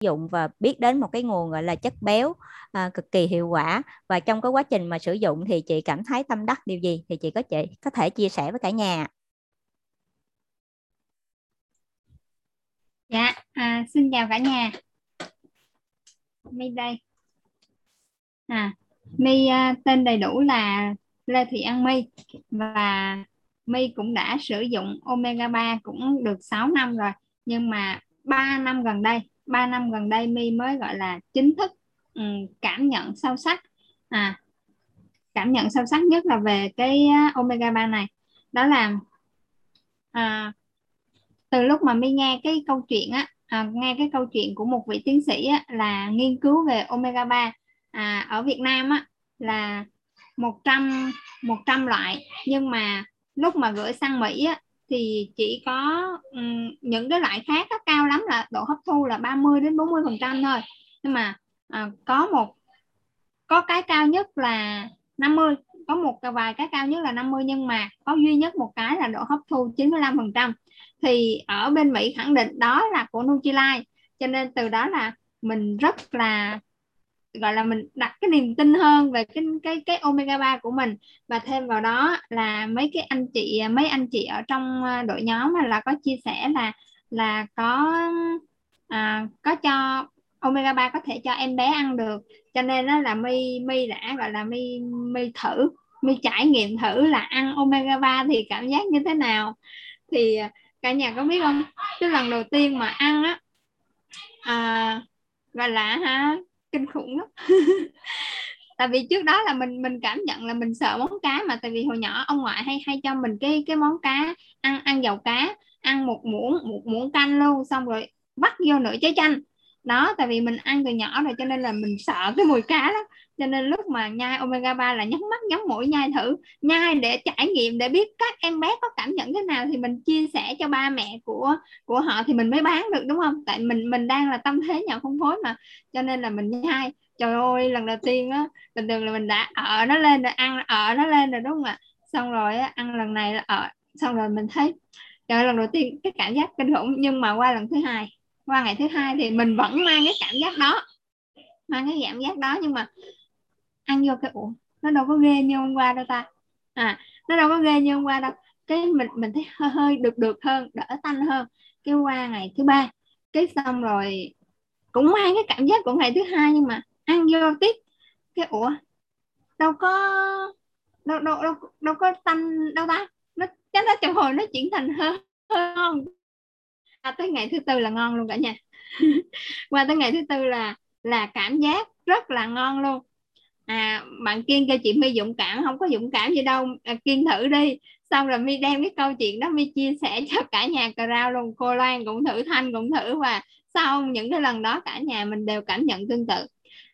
dụng và biết đến một cái nguồn gọi là chất béo à, cực kỳ hiệu quả. Và trong cái quá trình mà sử dụng thì chị cảm thấy tâm đắc điều gì thì chị có chị có thể chia sẻ với cả nhà. Dạ à, xin chào cả nhà. Mi đây. À mi uh, à, tên đầy đủ là lê thị an mi và mi cũng đã sử dụng omega 3 cũng được 6 năm rồi nhưng mà 3 năm gần đây 3 năm gần đây mi mới gọi là chính thức um, cảm nhận sâu sắc. À cảm nhận sâu sắc nhất là về cái omega 3 này. Đó là à, từ lúc mà mi nghe cái câu chuyện á à, nghe cái câu chuyện của một vị tiến sĩ á, là nghiên cứu về omega 3 à, ở Việt Nam á là 100 100 loại. Nhưng mà lúc mà gửi sang Mỹ á, thì chỉ có um, những cái loại khác đó, cao lắm là độ hấp thu là 30 đến 40 phần trăm thôi. Nhưng mà à, có một có cái cao nhất là 50 có một vài cái cao nhất là 50 nhưng mà có duy nhất một cái là độ hấp thu 95 phần trăm. Thì ở bên Mỹ khẳng định đó là của Nutrilite cho nên từ đó là mình rất là gọi là mình đặt cái niềm tin hơn về cái cái cái omega 3 của mình. Và thêm vào đó là mấy cái anh chị mấy anh chị ở trong à, đội nhóm là có chia sẻ là là có à, có cho omega 3 có thể cho em bé ăn được. Cho nên đó là mi mi đã gọi là mi mi thử mi trải nghiệm thử là ăn omega 3 thì cảm giác như thế nào. Thì à, cả nhà có biết không? Cái lần đầu tiên mà ăn á à, gọi là ha kinh khủng lắm. Tại vì trước đó là mình mình cảm nhận là mình sợ món cá mà, tại vì hồi nhỏ ông ngoại hay hay cho mình cái cái món cá, ăn ăn dầu cá, ăn một muỗng một muỗng canh luôn, xong rồi vắt vô nửa trái chanh. Đó, tại vì mình ăn từ nhỏ rồi cho nên là mình sợ cái mùi cá lắm cho nên lúc mà nhai omega 3 là nhắm mắt nhắm mũi nhai thử. Nhai để trải nghiệm để biết các em bé có cảm nhận thế nào thì mình chia sẻ cho ba mẹ của của họ thì mình mới bán được đúng không? Tại mình mình đang là tâm thế nhà phân phối mà. Cho nên là mình nhai. Trời ơi lần đầu tiên á bình thường là mình đã ở nó lên rồi ăn ở nó lên rồi đúng không ạ? Xong rồi á, ăn lần này là ở xong rồi mình thấy trời lần đầu tiên cái cảm giác kinh khủng. Nhưng mà qua lần thứ hai qua ngày thứ hai thì mình vẫn mang cái cảm giác đó mang cái cảm giác đó. Nhưng mà ăn vô cái ủa nó đâu có ghê như hôm qua đâu ta? À nó đâu có ghê như hôm qua đâu. Cái mình mình thấy hơi hơi được được hơn đỡ tanh hơn cái qua ngày thứ ba. Cái xong rồi cũng mang cái cảm giác của ngày thứ hai nhưng mà ăn vô tiếp. Cái ủa đâu có đâu đâu đâu, đâu có tanh đâu ta? Nó chắc nó trong hồi nó chuyển thành hơn hơn à, tới ngày thứ tư là ngon luôn cả nhà. Qua tới ngày thứ tư là là cảm giác rất là ngon luôn à bạn kiên cho chị my dũng cảm không có dũng cảm gì đâu. À, kiên thử đi. Xong rồi mi đem cái câu chuyện đó mi chia sẻ cho cả nhà cà rao luôn. Cô Loan cũng thử Thanh cũng thử và sau những cái lần đó cả nhà mình đều cảm nhận tương tự.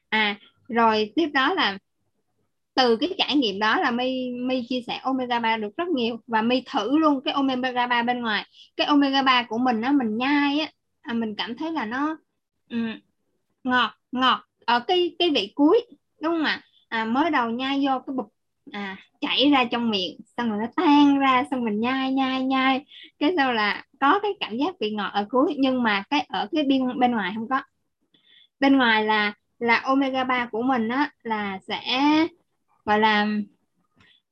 À rồi tiếp đó là từ cái trải nghiệm đó là mi mi chia sẻ omega 3 được rất nhiều và mi thử luôn cái omega 3 bên ngoài. Cái omega 3 của mình á mình nhai á à, mình cảm thấy là nó um, ngọt ngọt. Ở cái cái vị cuối đúng không ạ? À, mới đầu nhai vô cái bụp à chảy ra trong miệng xong rồi nó tan ra xong mình nhai nhai nhai. Cái sau là có cái cảm giác vị ngọt ở cuối nhưng mà cái ở cái bên bên ngoài không có. Bên ngoài là là omega 3 của mình á là sẽ gọi là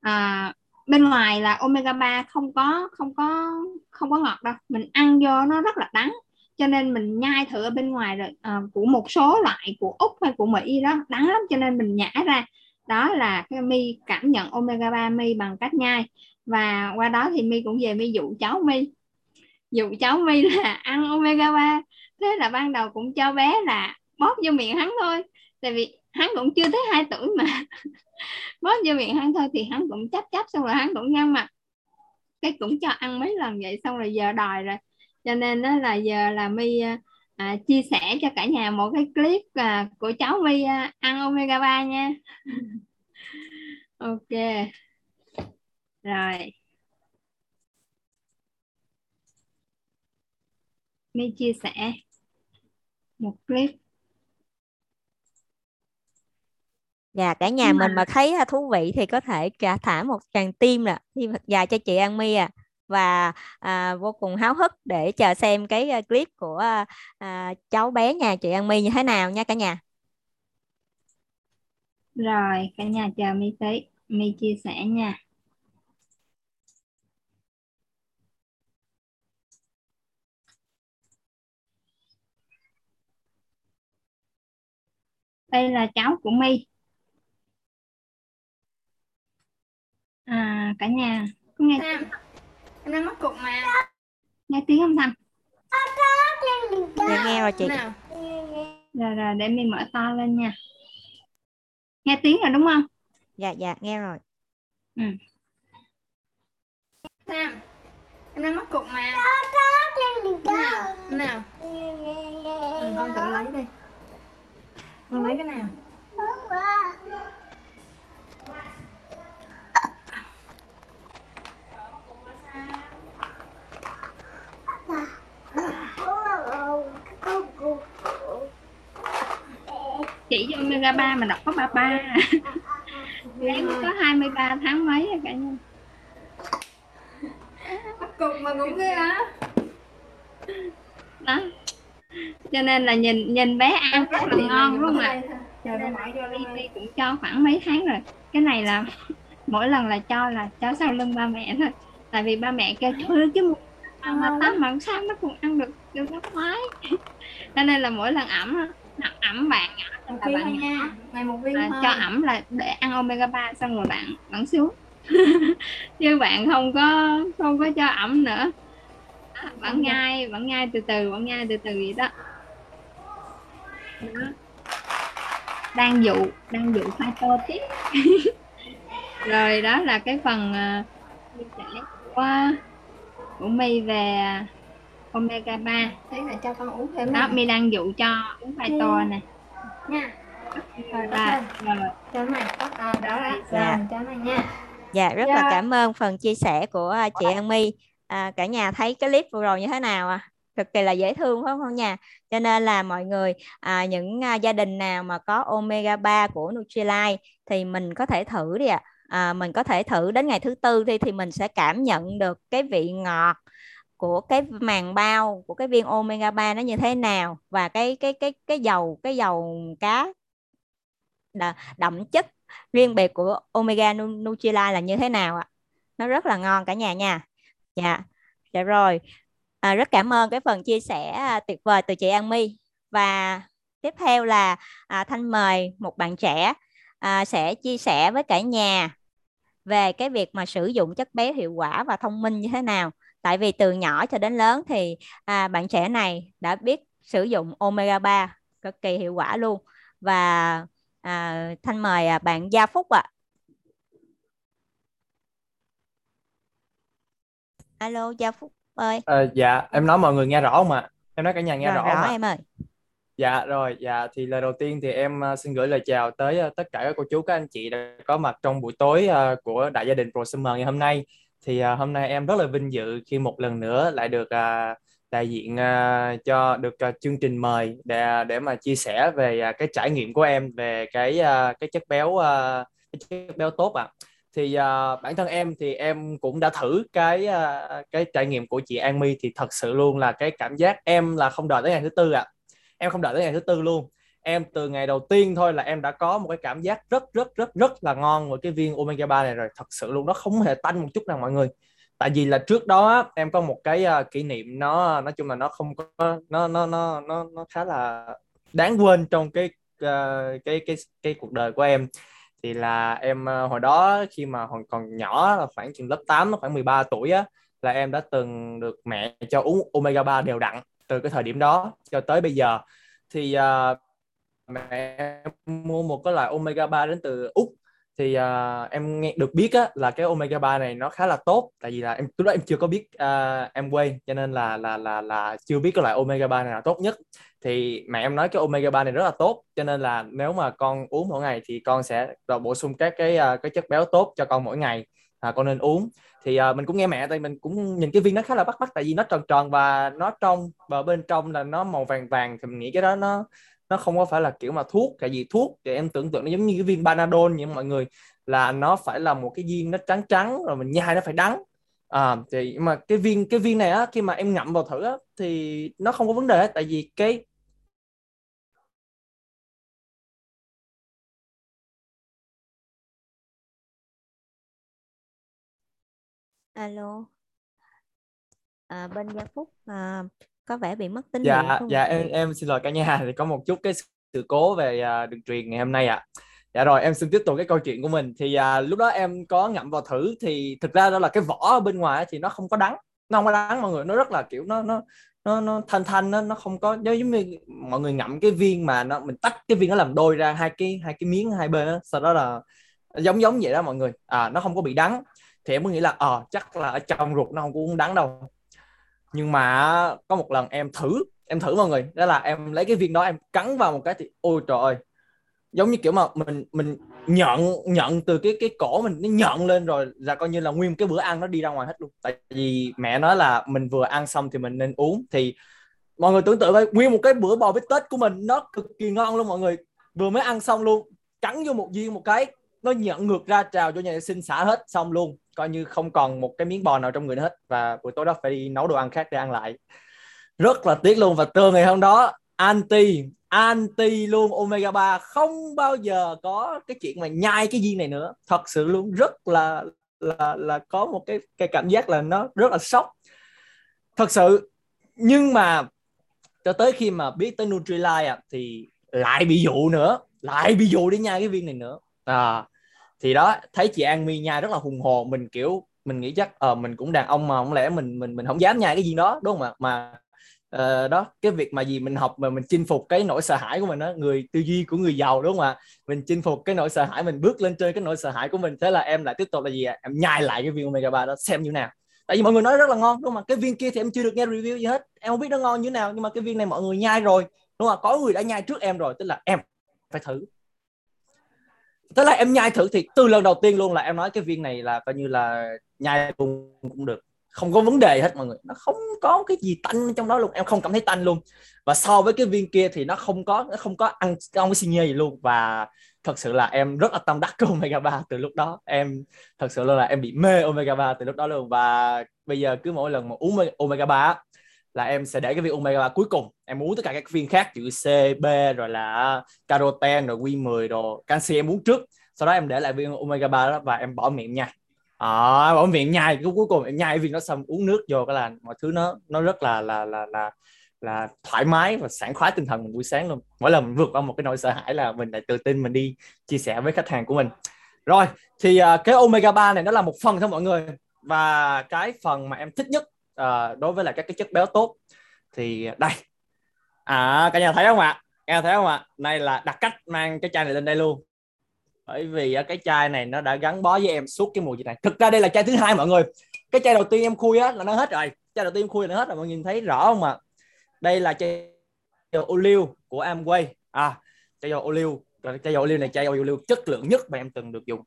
à, bên ngoài là omega 3 không có không có không có ngọt đâu. Mình ăn vô nó rất là đắng cho nên mình nhai thử ở bên ngoài rồi à, của một số loại của úc hay của mỹ đó đắng lắm cho nên mình nhả ra. Đó là cái mi cảm nhận omega 3 mi bằng cách nhai. Và qua đó thì mi cũng về mi dụ cháu mi. Dụ cháu mi là ăn omega 3 thế là ban đầu cũng cho bé là bóp vô miệng hắn thôi. Tại vì hắn cũng chưa tới 2 tuổi mà. Bóp vô miệng hắn thôi thì hắn cũng chấp chấp xong rồi hắn cũng nhăn mặt. Cái cũng cho ăn mấy lần vậy xong rồi giờ đòi rồi cho nên đó là giờ là mi à, chia sẻ cho cả nhà một cái clip à, của cháu mi à, ăn omega 3 nha. Ok. Rồi. Mi chia sẻ một clip. Dạ cả nhà mình mà thấy thú vị thì có thể trả thả một tràng tim nè, tim thật dài cho chị An My à. Và à, vô cùng háo hức để chờ xem cái à, clip của à, cháu bé nhà chị An My như thế nào nha cả nhà. Rồi, cả nhà chờ My tí, My chia sẻ nha. Đây là cháu của My. À, cả nhà có nghe tiếng em đang mắc cục mà. Nghe tiếng không Thành dạ nghe rồi chị. Rồi rồi để mình mở to lên nha. Nghe tiếng rồi đúng không? Dạ dạ nghe rồi. Ừ. Nam em đang mắc cục mà. Nào. Nào ừ, con tự lấy đi. Con lấy cái nào chỉ cho omega 3 mà đọc có 33 em có 23 tháng mấy rồi cả nhà? Cục mà cũng ghê á. Đó. Cho nên là nhìn nhìn bé ăn rất là ngon đúng không ạ. ơi cũng cho khoảng mấy tháng rồi. Cái này là mỗi lần là cho là cho sau lưng ba mẹ thôi. Tại vì ba mẹ kêu thôi chứ ăn mà tắm mà sao nó cũng ăn được được nó khoái. Cho nên là mỗi lần ẩm ẩm bạn là bạn nha. Ngày một viên là cho ẩm là để ăn omega 3 xong rồi bạn bạn xuống. Chứ bạn không có không có cho ẩm nữa. Bạn nhai bạn nhai từ từ bạn nhai từ từ vậy đó, đó. đang dụ đang dụ phyto tiếp. Rồi đó là cái phần uh, của của mi về omega 3 thế là cho con uống thêm đó mi đang dụ cho uống phyto nè. Nha. Rồi ba rồi. Cho này à, đó là dạ. cho này nha. Dạ rất dạ. là cảm ơn phần chia sẻ của à, chị An My. À, cả nhà thấy cái clip vừa rồi như thế nào à? Cực kỳ là dễ thương phải không nha? Cho nên là mọi người à, những à, gia đình nào mà có omega 3 của Nutrilite thì mình có thể thử đi ạ. À. à, mình có thể thử đến ngày thứ tư đi thì mình sẽ cảm nhận được cái vị ngọt của cái màng bao của cái viên omega 3 nó như thế nào và cái cái cái cái dầu cái dầu cá đậm chất riêng biệt của omega Nutrilite là như thế nào ạ? Nó rất là ngon cả nhà nha. Dạ dạ rồi. À, rất cảm ơn cái phần chia sẻ à, tuyệt vời từ chị An My. Và tiếp theo là à, Thanh mời một bạn trẻ à, sẽ chia sẻ với cả nhà về cái việc mà sử dụng chất béo hiệu quả và thông minh như thế nào tại vì từ nhỏ cho đến lớn thì à, bạn trẻ này đã biết sử dụng omega 3 cực kỳ hiệu quả luôn. Và à, thanh mời à, bạn Gia Phúc ạ. À. alo Gia Phúc ơi. À, dạ em nói mọi người nghe rõ không ạ? Em nói cả nhà nghe rồi, rõ, rõ không em ơi. Dạ rồi dạ thì lời đầu tiên thì em à, xin gửi lời chào tới à, tất cả các cô chú các anh chị đã có mặt trong buổi tối của đại gia đình Pro Summer ngày hôm nay thì à, hôm nay em rất là vinh dự khi một lần nữa lại được à, đại diện à, cho được chương trình mời để để mà chia sẻ về cái trải nghiệm của em về cái cái chất béo cái chất béo tốt ạ à thì uh, bản thân em thì em cũng đã thử cái uh, cái trải nghiệm của chị An My thì thật sự luôn là cái cảm giác em là không đợi tới ngày thứ tư ạ à. em không đợi tới ngày thứ tư luôn em từ ngày đầu tiên thôi là em đã có một cái cảm giác rất rất rất rất là ngon với cái viên omega 3 này rồi. Thật sự luôn nó không hề tanh một chút nào mọi người. Tại vì là trước đó em có một cái uh, kỷ niệm nó nói chung là nó không có nó nó nó nó nó khá là đáng quên trong cái uh, cái cái cái cuộc đời của em. Thì là em uh, hồi đó khi mà còn còn nhỏ là khoảng chừng lớp 8 khoảng 13 tuổi á là em đã từng được mẹ cho uống omega 3 đều đặn từ cái thời điểm đó cho tới bây giờ. Thì uh, mẹ em mua một cái loại omega 3 đến từ úc. Thì uh, em nghe được biết á, là cái omega 3 này nó khá là tốt. Tại vì là em lúc đó em chưa có biết uh, em quay cho nên là là là là chưa biết cái loại omega 3 này là tốt nhất. Thì mẹ em nói cái omega 3 này rất là tốt cho nên là nếu mà con uống mỗi ngày thì con sẽ bổ sung các cái à, uh, cái chất béo tốt cho con mỗi ngày à, con nên uống. Thì uh, mình cũng nghe mẹ tại mình cũng nhìn cái viên nó khá là bắt mắt tại vì nó tròn tròn và nó trong và bên trong là nó màu vàng vàng thì mình nghĩ cái đó nó nó không có phải là kiểu mà thuốc tại vì thuốc thì em tưởng tượng nó giống như cái viên panadol nhưng mọi người là nó phải là một cái viên nó trắng trắng rồi mình nhai nó phải đắng. À thì mà cái viên cái viên này á khi mà em ngậm vào thử á thì nó không có vấn đề tại vì cái alo. À, bên Gia Phúc à, có vẻ bị mất tín hiệu dạ không? dạ em em xin lỗi cả nhà. Thì có một chút cái sự cố về à, đường truyền ngày hôm nay ạ. À. dạ rồi em xin tiếp tục cái câu chuyện của mình. Thì à, lúc đó em có ngậm vào thử thì thực ra đó là cái vỏ ở bên ngoài thì nó không có đắng. Nó không có đắng mọi người nó rất là kiểu nó nó nó nó thanh thanh nó nó không có giống như mọi người ngậm cái viên mà nó mình tách cái viên nó làm đôi ra hai cái hai cái miếng hai bên đó. sau đó là giống giống vậy đó mọi người. À nó không có bị đắng. Thì em mới nghĩ là ờ à, chắc là ở trong ruột nó không cũng đắng đâu nhưng mà có một lần em thử em thử mọi người. Đó là em lấy cái viên đó em cắn vào một cái thì, ôi trời ơi. Giống như kiểu mà mình mình nhận nhận từ cái cái cổ mình, nó nhận lên rồi là coi như là nguyên cái bữa ăn nó đi ra ngoài hết luôn. Tại vì mẹ nói là mình vừa ăn xong thì mình nên uống. Thì mọi người tưởng tượng coi, nguyên một cái bữa bò bít tết của mình, nó cực kỳ ngon luôn mọi người. Vừa mới ăn xong luôn, cắn vô một viên một cái, nó nhận ngược ra trào cho nhà vệ sinh xả hết, xong luôn coi như không còn một cái miếng bò nào trong người nữa hết. Và buổi tối đó phải đi nấu đồ ăn khác để ăn lại. Rất là tiếc luôn. Và từ ngày hôm đó anti anti luôn omega 3 không bao giờ có cái chuyện mà nhai cái viên này nữa. Thật sự luôn rất là là là có một cái cái cảm giác là nó rất là sốc. Thật sự nhưng mà cho tới khi mà biết tới Nutrilite à, thì lại bị dụ nữa. Lại bị dụ để nhai cái viên này nữa. À thì đó thấy chị An Mi nhai rất là hùng hồ. Mình kiểu mình nghĩ chắc ờ uh, mình cũng đàn ông mà không lẽ mình mình mình không dám nhai cái gì đó đúng không ạ? Mà uh, đó cái việc mà gì mình học mà mình chinh phục cái nỗi sợ hãi của mình đó người tư duy của người giàu đúng không ạ? Mình chinh phục cái nỗi sợ hãi mình bước lên trên cái nỗi sợ hãi của mình thế là em lại tiếp tục là gì ạ? Em nhai lại cái viên omega 3 đó xem như nào. Tại vì mọi người nói rất là ngon đúng không ạ? Cái viên kia thì em chưa được nghe review gì hết. Em không biết nó ngon như nào nhưng mà cái viên này mọi người nhai rồi đúng không ạ? Có người đã nhai trước em rồi tức là em phải thử thế là em nhai thử thì từ lần đầu tiên luôn là em nói cái viên này là coi như là nhai cũng cũng được. Không có vấn đề hết mọi người. Nó không có cái gì tanh trong đó luôn. Em không cảm thấy tanh luôn. Và so với cái viên kia thì nó không có, nó không có ăn, không có xin nhê gì luôn. Và thật sự là em rất là tâm đắc cái omega 3 từ lúc đó. Em thật sự là em bị mê omega 3 từ lúc đó luôn. Và bây giờ cứ mỗi lần mà uống omega 3 là em sẽ để cái viên omega 3 cuối cùng. Em muốn tất cả các viên khác chữ C, B rồi là caroten rồi Q10 rồi canxi em uống trước. Sau đó em để lại viên omega 3 đó và em bỏ miệng nhai. À, bỏ miệng nhai cái cuối cùng em nhai viên nó xong uống nước vô cái là mọi thứ nó nó rất là là là là là thoải mái và sảng khoái tinh thần buổi sáng luôn. Mỗi lần mình vượt qua một cái nỗi sợ hãi là mình lại tự tin mình đi chia sẻ với khách hàng của mình. Rồi thì uh, cái omega 3 này nó là một phần thôi mọi người. Và cái phần mà em thích nhất uh, đối với là các cái chất béo tốt thì đây. À cả nhà thấy không ạ? Cả nhà thấy không ạ? Nay là đặt cách mang cái chai này lên đây luôn. Bởi vì cái chai này nó đã gắn bó với em suốt cái mùa dịch này. Thực ra đây là chai thứ hai mọi người. Cái chai đầu tiên em khui á là nó hết rồi. Chai đầu tiên em khui là nó hết rồi mọi người nhìn thấy rõ không ạ? Đây là chai dầu ô liu của Amway. À chai dầu ô liu. Chai dầu ô liu này chai dầu ô liu chất lượng nhất mà em từng được dùng.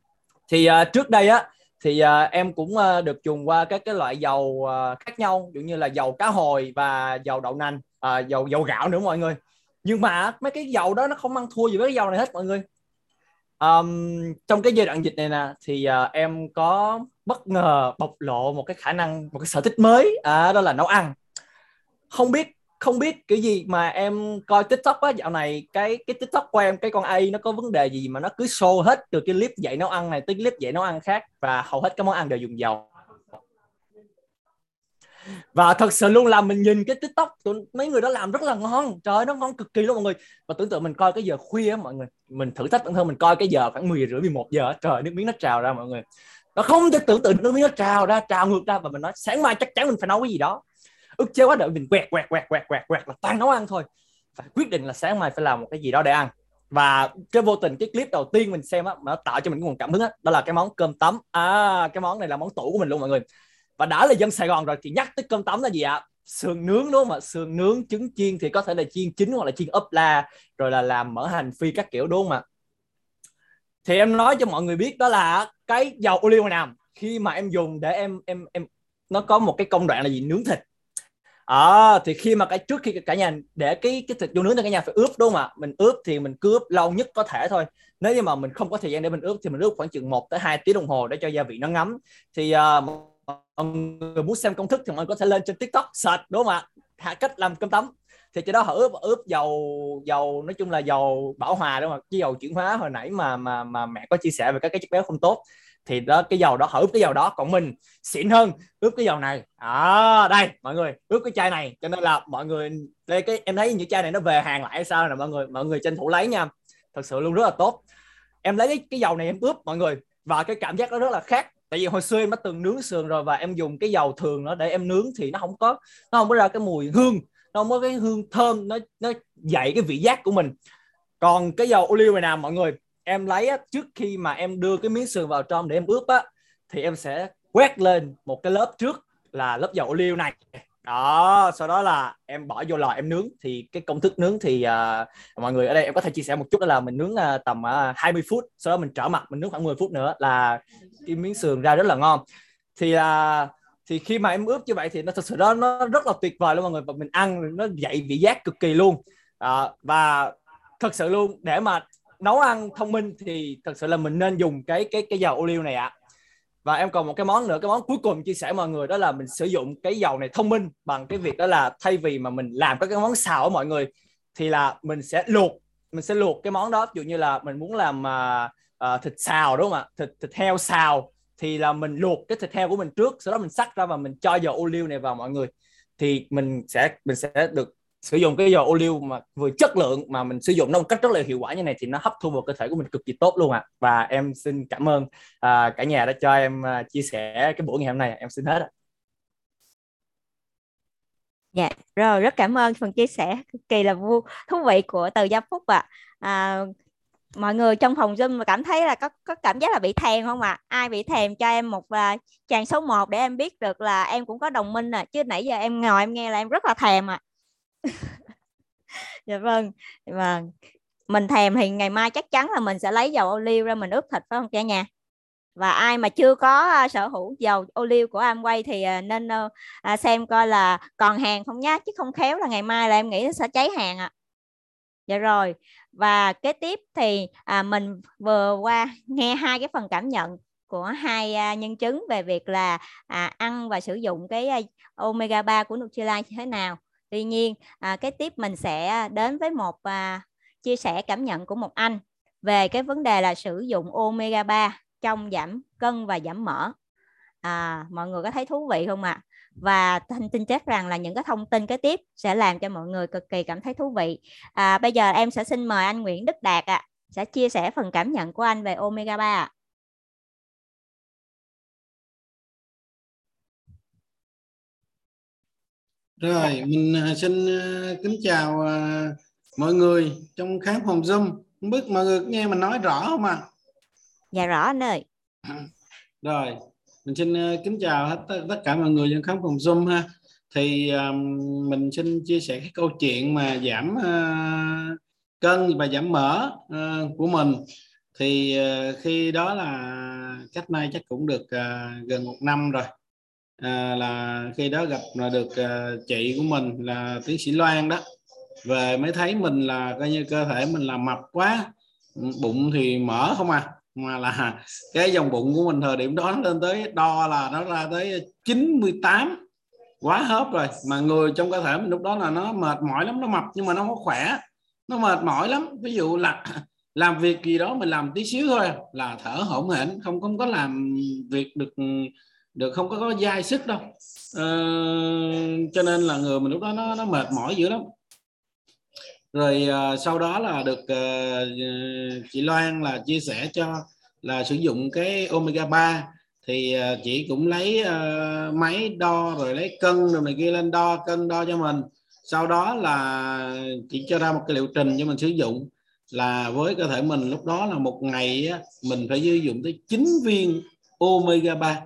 Thì uh, trước đây á thì uh, em cũng uh, được dùng qua các cái loại dầu uh, khác nhau ví dụ như là dầu cá hồi và dầu đậu nành uh, dầu dầu gạo nữa mọi người. Nhưng mà mấy cái dầu đó nó không ăn thua gì với cái dầu này hết mọi người. Um, trong cái giai đoạn dịch này nè thì uh, em có bất ngờ bộc lộ một cái khả năng một cái sở thích mới à, đó là nấu ăn. Không biết không biết cái gì mà em coi tiktok á dạo này cái cái tiktok của em cái con ai nó có vấn đề gì mà nó cứ show hết từ cái clip dạy nấu ăn này tới clip dạy nấu ăn khác và hầu hết các món ăn đều dùng dầu. Và thật sự luôn là mình nhìn cái tiktok tụi mấy người đó làm rất là ngon. Trời ơi, nó ngon cực kỳ luôn mọi người. Và tưởng tượng mình coi cái giờ khuya á mọi người. Mình thử thách bản thân mình coi cái giờ khoảng 10 rưỡi 11 giờ trời nước miếng nó trào ra mọi người. Nó không thể tưởng tượng nước miếng nó trào ra trào ngược ra và mình nói sáng mai chắc chắn mình phải nấu cái gì đó ức chế quá đợi mình quẹt quẹt quẹt quẹt quẹt quẹt là toàn nấu ăn thôi. Và quyết định là sáng mai phải làm một cái gì đó để ăn. Và cái vô tình, cái clip đầu tiên mình xem á, mà nó tạo cho mình cái nguồn cảm hứng á, đó là cái món cơm tấm. À cái món này là món tủ của mình luôn mọi người. Và đã là dân Sài Gòn rồi thì nhắc tới cơm tấm là gì ạ? Sườn nướng đúng không ạ? Sườn nướng, trứng chiên thì có thể là chiên chín hoặc là chiên ốp la, rồi là làm mỡ hành phi các kiểu đúng không ạ? Thì em nói cho mọi người biết đó là cái dầu ô liu nào. Khi mà em dùng để em em em, nó có một cái công đoạn là gì? Nướng thịt à, thì khi mà cái trước khi cả nhà để cái cái thịt vô nướng thì cả nhà phải ướp đúng không ạ? Mình ướp thì mình cứ ướp lâu nhất có thể thôi. Nếu như mà mình không có thời gian để mình ướp thì mình ướp khoảng chừng 1 tới 2 tiếng đồng hồ để cho gia vị nó ngấm. Thì uh, mọi người muốn xem công thức thì mọi người có thể lên trên tiktok search đúng không ạ? Cách làm cơm tấm. Thì cái đó họ ướp ướp dầu dầu nói chung là dầu bảo hòa đúng không ạ? Cái dầu chuyển hóa hồi nãy mà mà mà mẹ có chia sẻ về các cái chất béo không tốt thì đó cái dầu đó họ ướp cái dầu đó còn mình xịn hơn ướp cái dầu này. À đây mọi người ướp cái chai này. Cho nên là mọi người đây cái em thấy những chai này nó về hàng lại hay sao nè mọi người mọi người tranh thủ lấy nha. Thật sự luôn rất là tốt. Em lấy cái, cái dầu này em ướp mọi người và cái cảm giác nó rất là khác. Tại vì hồi xưa em đã từng nướng sườn rồi và em dùng cái dầu thường đó để em nướng thì nó không có nó không có ra cái mùi hương nó không có cái hương thơm nó nó dậy cái vị giác của mình. Còn cái dầu ô liu này nào mọi người em lấy á, trước khi mà em đưa cái miếng sườn vào trong để em ướp á thì em sẽ quét lên một cái lớp trước là lớp dầu ô liu này. Đó sau đó là em bỏ vô lò em nướng. Thì cái công thức nướng thì uh, mọi người ở đây em có thể chia sẻ một chút đó là mình nướng uh, tầm à, uh, 20 phút sau đó mình trở mặt mình nướng khoảng 10 phút nữa là cái miếng sườn ra rất là ngon. Thì uh, thì khi mà em ướp như vậy thì nó thật sự đó nó rất là tuyệt vời luôn mọi người. Và mình ăn nó dậy vị giác cực kỳ luôn. Uh, và thật sự luôn để mà nấu ăn thông minh thì thật sự là mình nên dùng cái cái cái dầu ô liu này ạ. À. và em còn một cái món nữa cái món cuối cùng chia sẻ mọi người đó là mình sử dụng cái dầu này thông minh bằng cái việc đó là thay vì mà mình làm các cái món xào ở mọi người thì là mình sẽ luộc mình sẽ luộc cái món đó. Ví dụ như là mình muốn làm uh, uh, thịt xào đúng không ạ? Thịt thịt heo xào thì là mình luộc cái thịt heo của mình trước sau đó mình sắc ra và mình cho dầu ô liu này vào mọi người. Thì mình sẽ mình sẽ được sử dụng cái dầu ô liu mà vừa chất lượng mà mình sử dụng nó một cách rất là hiệu quả như này thì nó hấp thu vào cơ thể của mình cực kỳ tốt luôn ạ à. và em xin cảm ơn à, cả nhà đã cho em à, chia sẻ cái buổi ngày hôm nay em xin hết ạ Dạ, rồi rất cảm ơn phần chia sẻ cực kỳ là vui thú vị của từ Gia Phúc ạ. À. À, mọi người trong phòng Zoom mà cảm thấy là có có cảm giác là bị thèm không ạ? À? Ai bị thèm cho em một à, uh, chàng số 1 để em biết được là em cũng có đồng minh à chứ nãy giờ em ngồi em nghe là em rất là thèm à. dạ vâng. Vâng. Mình thèm thì ngày mai chắc chắn là mình sẽ lấy dầu ô liu ra mình ướp thịt phải không cả nhà? và ai mà chưa có uh, sở hữu dầu ô liu của Amway thì uh, nên uh, xem coi là còn hàng không nhá chứ không khéo là ngày mai là em nghĩ nó sẽ cháy hàng ạ. À. Dạ rồi và kế tiếp thì à, mình vừa qua nghe hai cái phần cảm nhận của hai à, nhân chứng về việc là à, ăn và sử dụng cái à, omega 3 của Nutrilite như thế nào. Tuy nhiên à, cái tiếp mình sẽ à, đến với một à, chia sẻ cảm nhận của một anh về cái vấn đề là sử dụng omega 3 trong giảm cân và giảm mỡ. À, mọi người có thấy thú vị không ạ? À? và thanh tin chắc rằng là những cái thông tin kế tiếp sẽ làm cho mọi người cực kỳ cảm thấy thú vị à, bây giờ em sẽ xin mời anh Nguyễn Đức Đạt ạ à, sẽ chia sẻ phần cảm nhận của anh về omega 3 ạ. Rồi, mình à, xin à, kính chào à, mọi người trong khám phòng Zoom. Không biết mọi người nghe mình nói rõ không ạ? À? Dạ rõ anh ơi. Rồi, mình xin kính chào hết tất cả mọi người trên khám phòng zoom ha thì um, mình xin chia sẻ cái câu chuyện mà giảm uh, cân và giảm mỡ uh, của mình thì uh, khi đó là cách nay chắc cũng được uh, gần một năm rồi à, là khi đó gặp là được à, chị của mình là tiến sĩ Loan đó. Về mới thấy mình là coi như cơ thể mình là mập quá bụng thì mỡ không à mà là cái dòng bụng của mình thời điểm đó nó lên tới đo là nó ra tới 98 quá hớp rồi. Mà người trong cơ thể mình lúc đó là nó mệt mỏi lắm nó mập nhưng mà nó không khỏe nó mệt mỏi lắm. Ví dụ là làm việc gì đó mình làm tí xíu thôi là thở hổn hển không không có làm việc được được không có có dai sức đâu. Ờ, cho nên là người mình lúc đó nó nó mệt mỏi dữ lắm. Rồi uh, sau đó là được uh, chị Loan là chia sẻ cho là sử dụng cái omega 3 thì uh, chị cũng lấy uh, máy đo rồi lấy cân rồi này kia lên đo cân đo cho mình. Sau đó là chị cho ra một cái liệu trình cho mình sử dụng. Là với cơ thể mình lúc đó là một ngày mình phải sử dụng tới 9 viên omega 3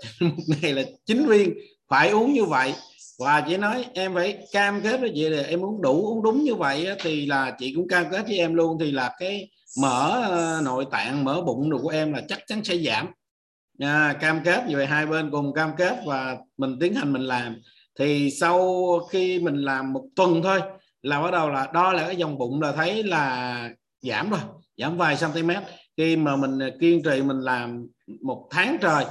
một ngày là chín viên phải uống như vậy. Và chị nói em phải cam kết với chị là em uống đủ uống đúng như vậy thì là chị cũng cam kết với em luôn. Thì là cái mỡ ờ, nội tạng mỡ bụng đồ của em là chắc chắn sẽ giảm. À, cam kết về hai bên cùng cam kết và mình tiến hành mình làm. Thì sau khi mình làm một tuần thôi là bắt đầu là đo là cái dòng bụng là thấy là giảm rồi giảm vài cm khi mà mình kiên trì mình làm một tháng trời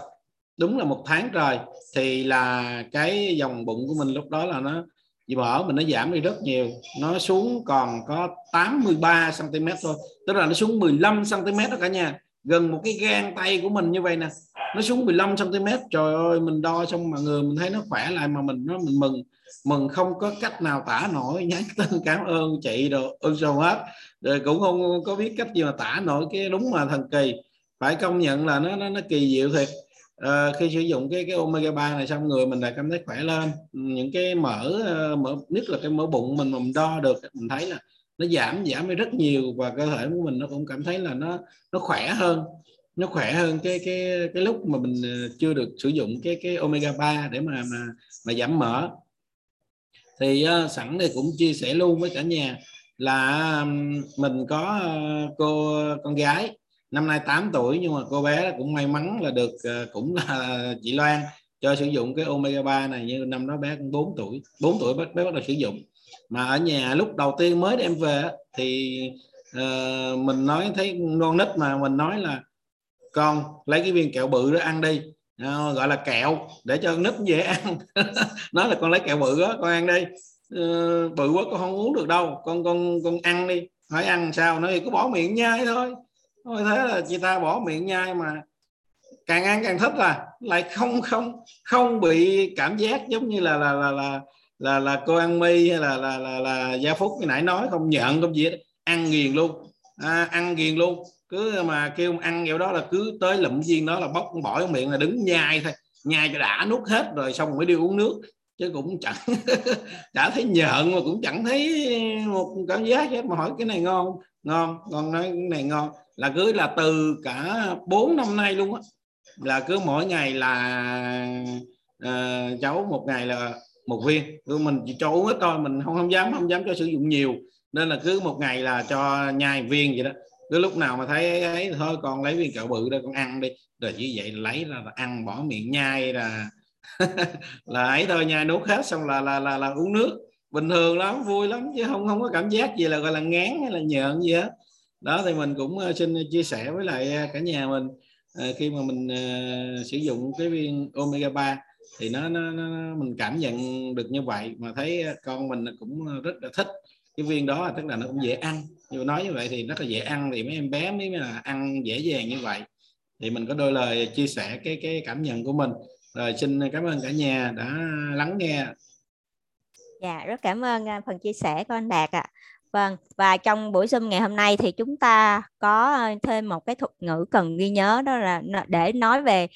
đúng là một tháng rồi thì là cái dòng bụng của mình lúc đó là nó vì mỡ mình nó giảm đi rất nhiều. Nó xuống còn có 83 cm thôi. Tức là nó xuống 15 cm đó cả nhà. Gần một cái gan tay của mình như vậy nè. Nó xuống 15 cm trời ơi mình đo xong mà người mình thấy nó khỏe lại mà mình nó mình mừng. Mừng không có cách nào tả nổi. Nhắn tin cảm ơn chị rồi ơn sao hết. Rồi cũng không có biết cách gì mà tả nổi cái đúng mà thần kỳ. Phải công nhận là nó nó, nó kỳ diệu thiệt à, khi sử dụng cái cái omega 3 này xong người mình lại cảm thấy khỏe lên. Ừ, những cái mỡ ờ, mỡ nhất là cái mỡ bụng mình mà mình đo được mình thấy là nó giảm giảm đi rất nhiều và cơ thể của mình nó cũng cảm thấy là nó nó khỏe hơn. Nó khỏe hơn cái cái cái lúc mà mình ờ, chưa được sử dụng cái cái omega 3 để mà mà mà giảm mỡ. Thì uh, sẵn đây cũng chia sẻ luôn với cả nhà là um, mình có uh, cô con gái năm nay 8 tuổi nhưng mà cô bé cũng may mắn là được ờ, cũng là chị Loan cho sử dụng cái omega 3 này như năm đó bé cũng 4 tuổi 4 tuổi bé, bé bắt đầu sử dụng. Mà ở nhà lúc đầu tiên mới đem về thì uh, mình nói thấy non nít mà mình nói là con lấy cái viên kẹo bự đó ăn đi. Uh, gọi là kẹo để cho con nít dễ ăn. Nói là con lấy kẹo bự đó con ăn đi. Uh, bự quá con không uống được đâu con con con ăn đi. Hỏi ăn sao? Nói thì cứ bỏ miệng nhai thôi thôi thế là chị ta bỏ miệng nhai mà. Càng ăn càng thích là lại không không không bị cảm giác giống như là là là là là, là cô ăn mi hay là là là, là gia phúc cái nãy nói không nhận không gì hết. Ăn nghiền luôn. À, ăn nghiền luôn. Cứ mà kêu ăn kiểu đó là cứ tới lụm viên đó là bóc bỏ trong miệng là đứng nhai thôi. Nhai cho đã nuốt hết rồi xong mới đi uống nước. Chứ cũng chẳng đã thấy nhợn mà cũng chẳng thấy một cảm giác hết. Mà hỏi cái này ngon ngon. Ngon nói cái này ngon là cứ là từ cả 4 năm nay luôn á. Là cứ mỗi ngày là uh, cháu một ngày là một viên. Cứ mình chỉ cho uống ít thôi mình không không dám không dám cho sử dụng nhiều. Nên là cứ một ngày là cho nhai viên vậy đó. Cứ lúc nào mà thấy ấy thôi con lấy viên kẹo bự đây con ăn đi. Rồi như vậy lấy là, là ăn bỏ miệng nhai là là ấy thôi nhai nuốt hết xong là là là, là uống nước. Bình thường lắm vui lắm chứ không không có cảm giác gì là gọi là ngán hay là nhợn gì hết đó thì mình cũng ờ, xin chia sẻ với lại ờ, cả nhà mình ờ, khi mà mình sử dụng cái viên omega 3 thì nó, nó, nó mình cảm nhận được như vậy mà thấy con mình cũng rất là thích cái viên đó tức là nó cũng dễ ăn. Như nói như vậy thì rất là dễ ăn thì mấy em bé mới là ăn dễ dàng như vậy. Thì mình có đôi lời chia sẻ cái cái cảm nhận của mình. Rồi xin cảm ơn cả nhà đã lắng nghe. Dạ rất cảm ơn à, phần chia sẻ của anh Đạt ạ. à. Vâng, và trong buổi Zoom ngày hôm nay thì chúng ta có ờ, thêm một cái thuật ngữ cần ghi nhớ đó là để nói về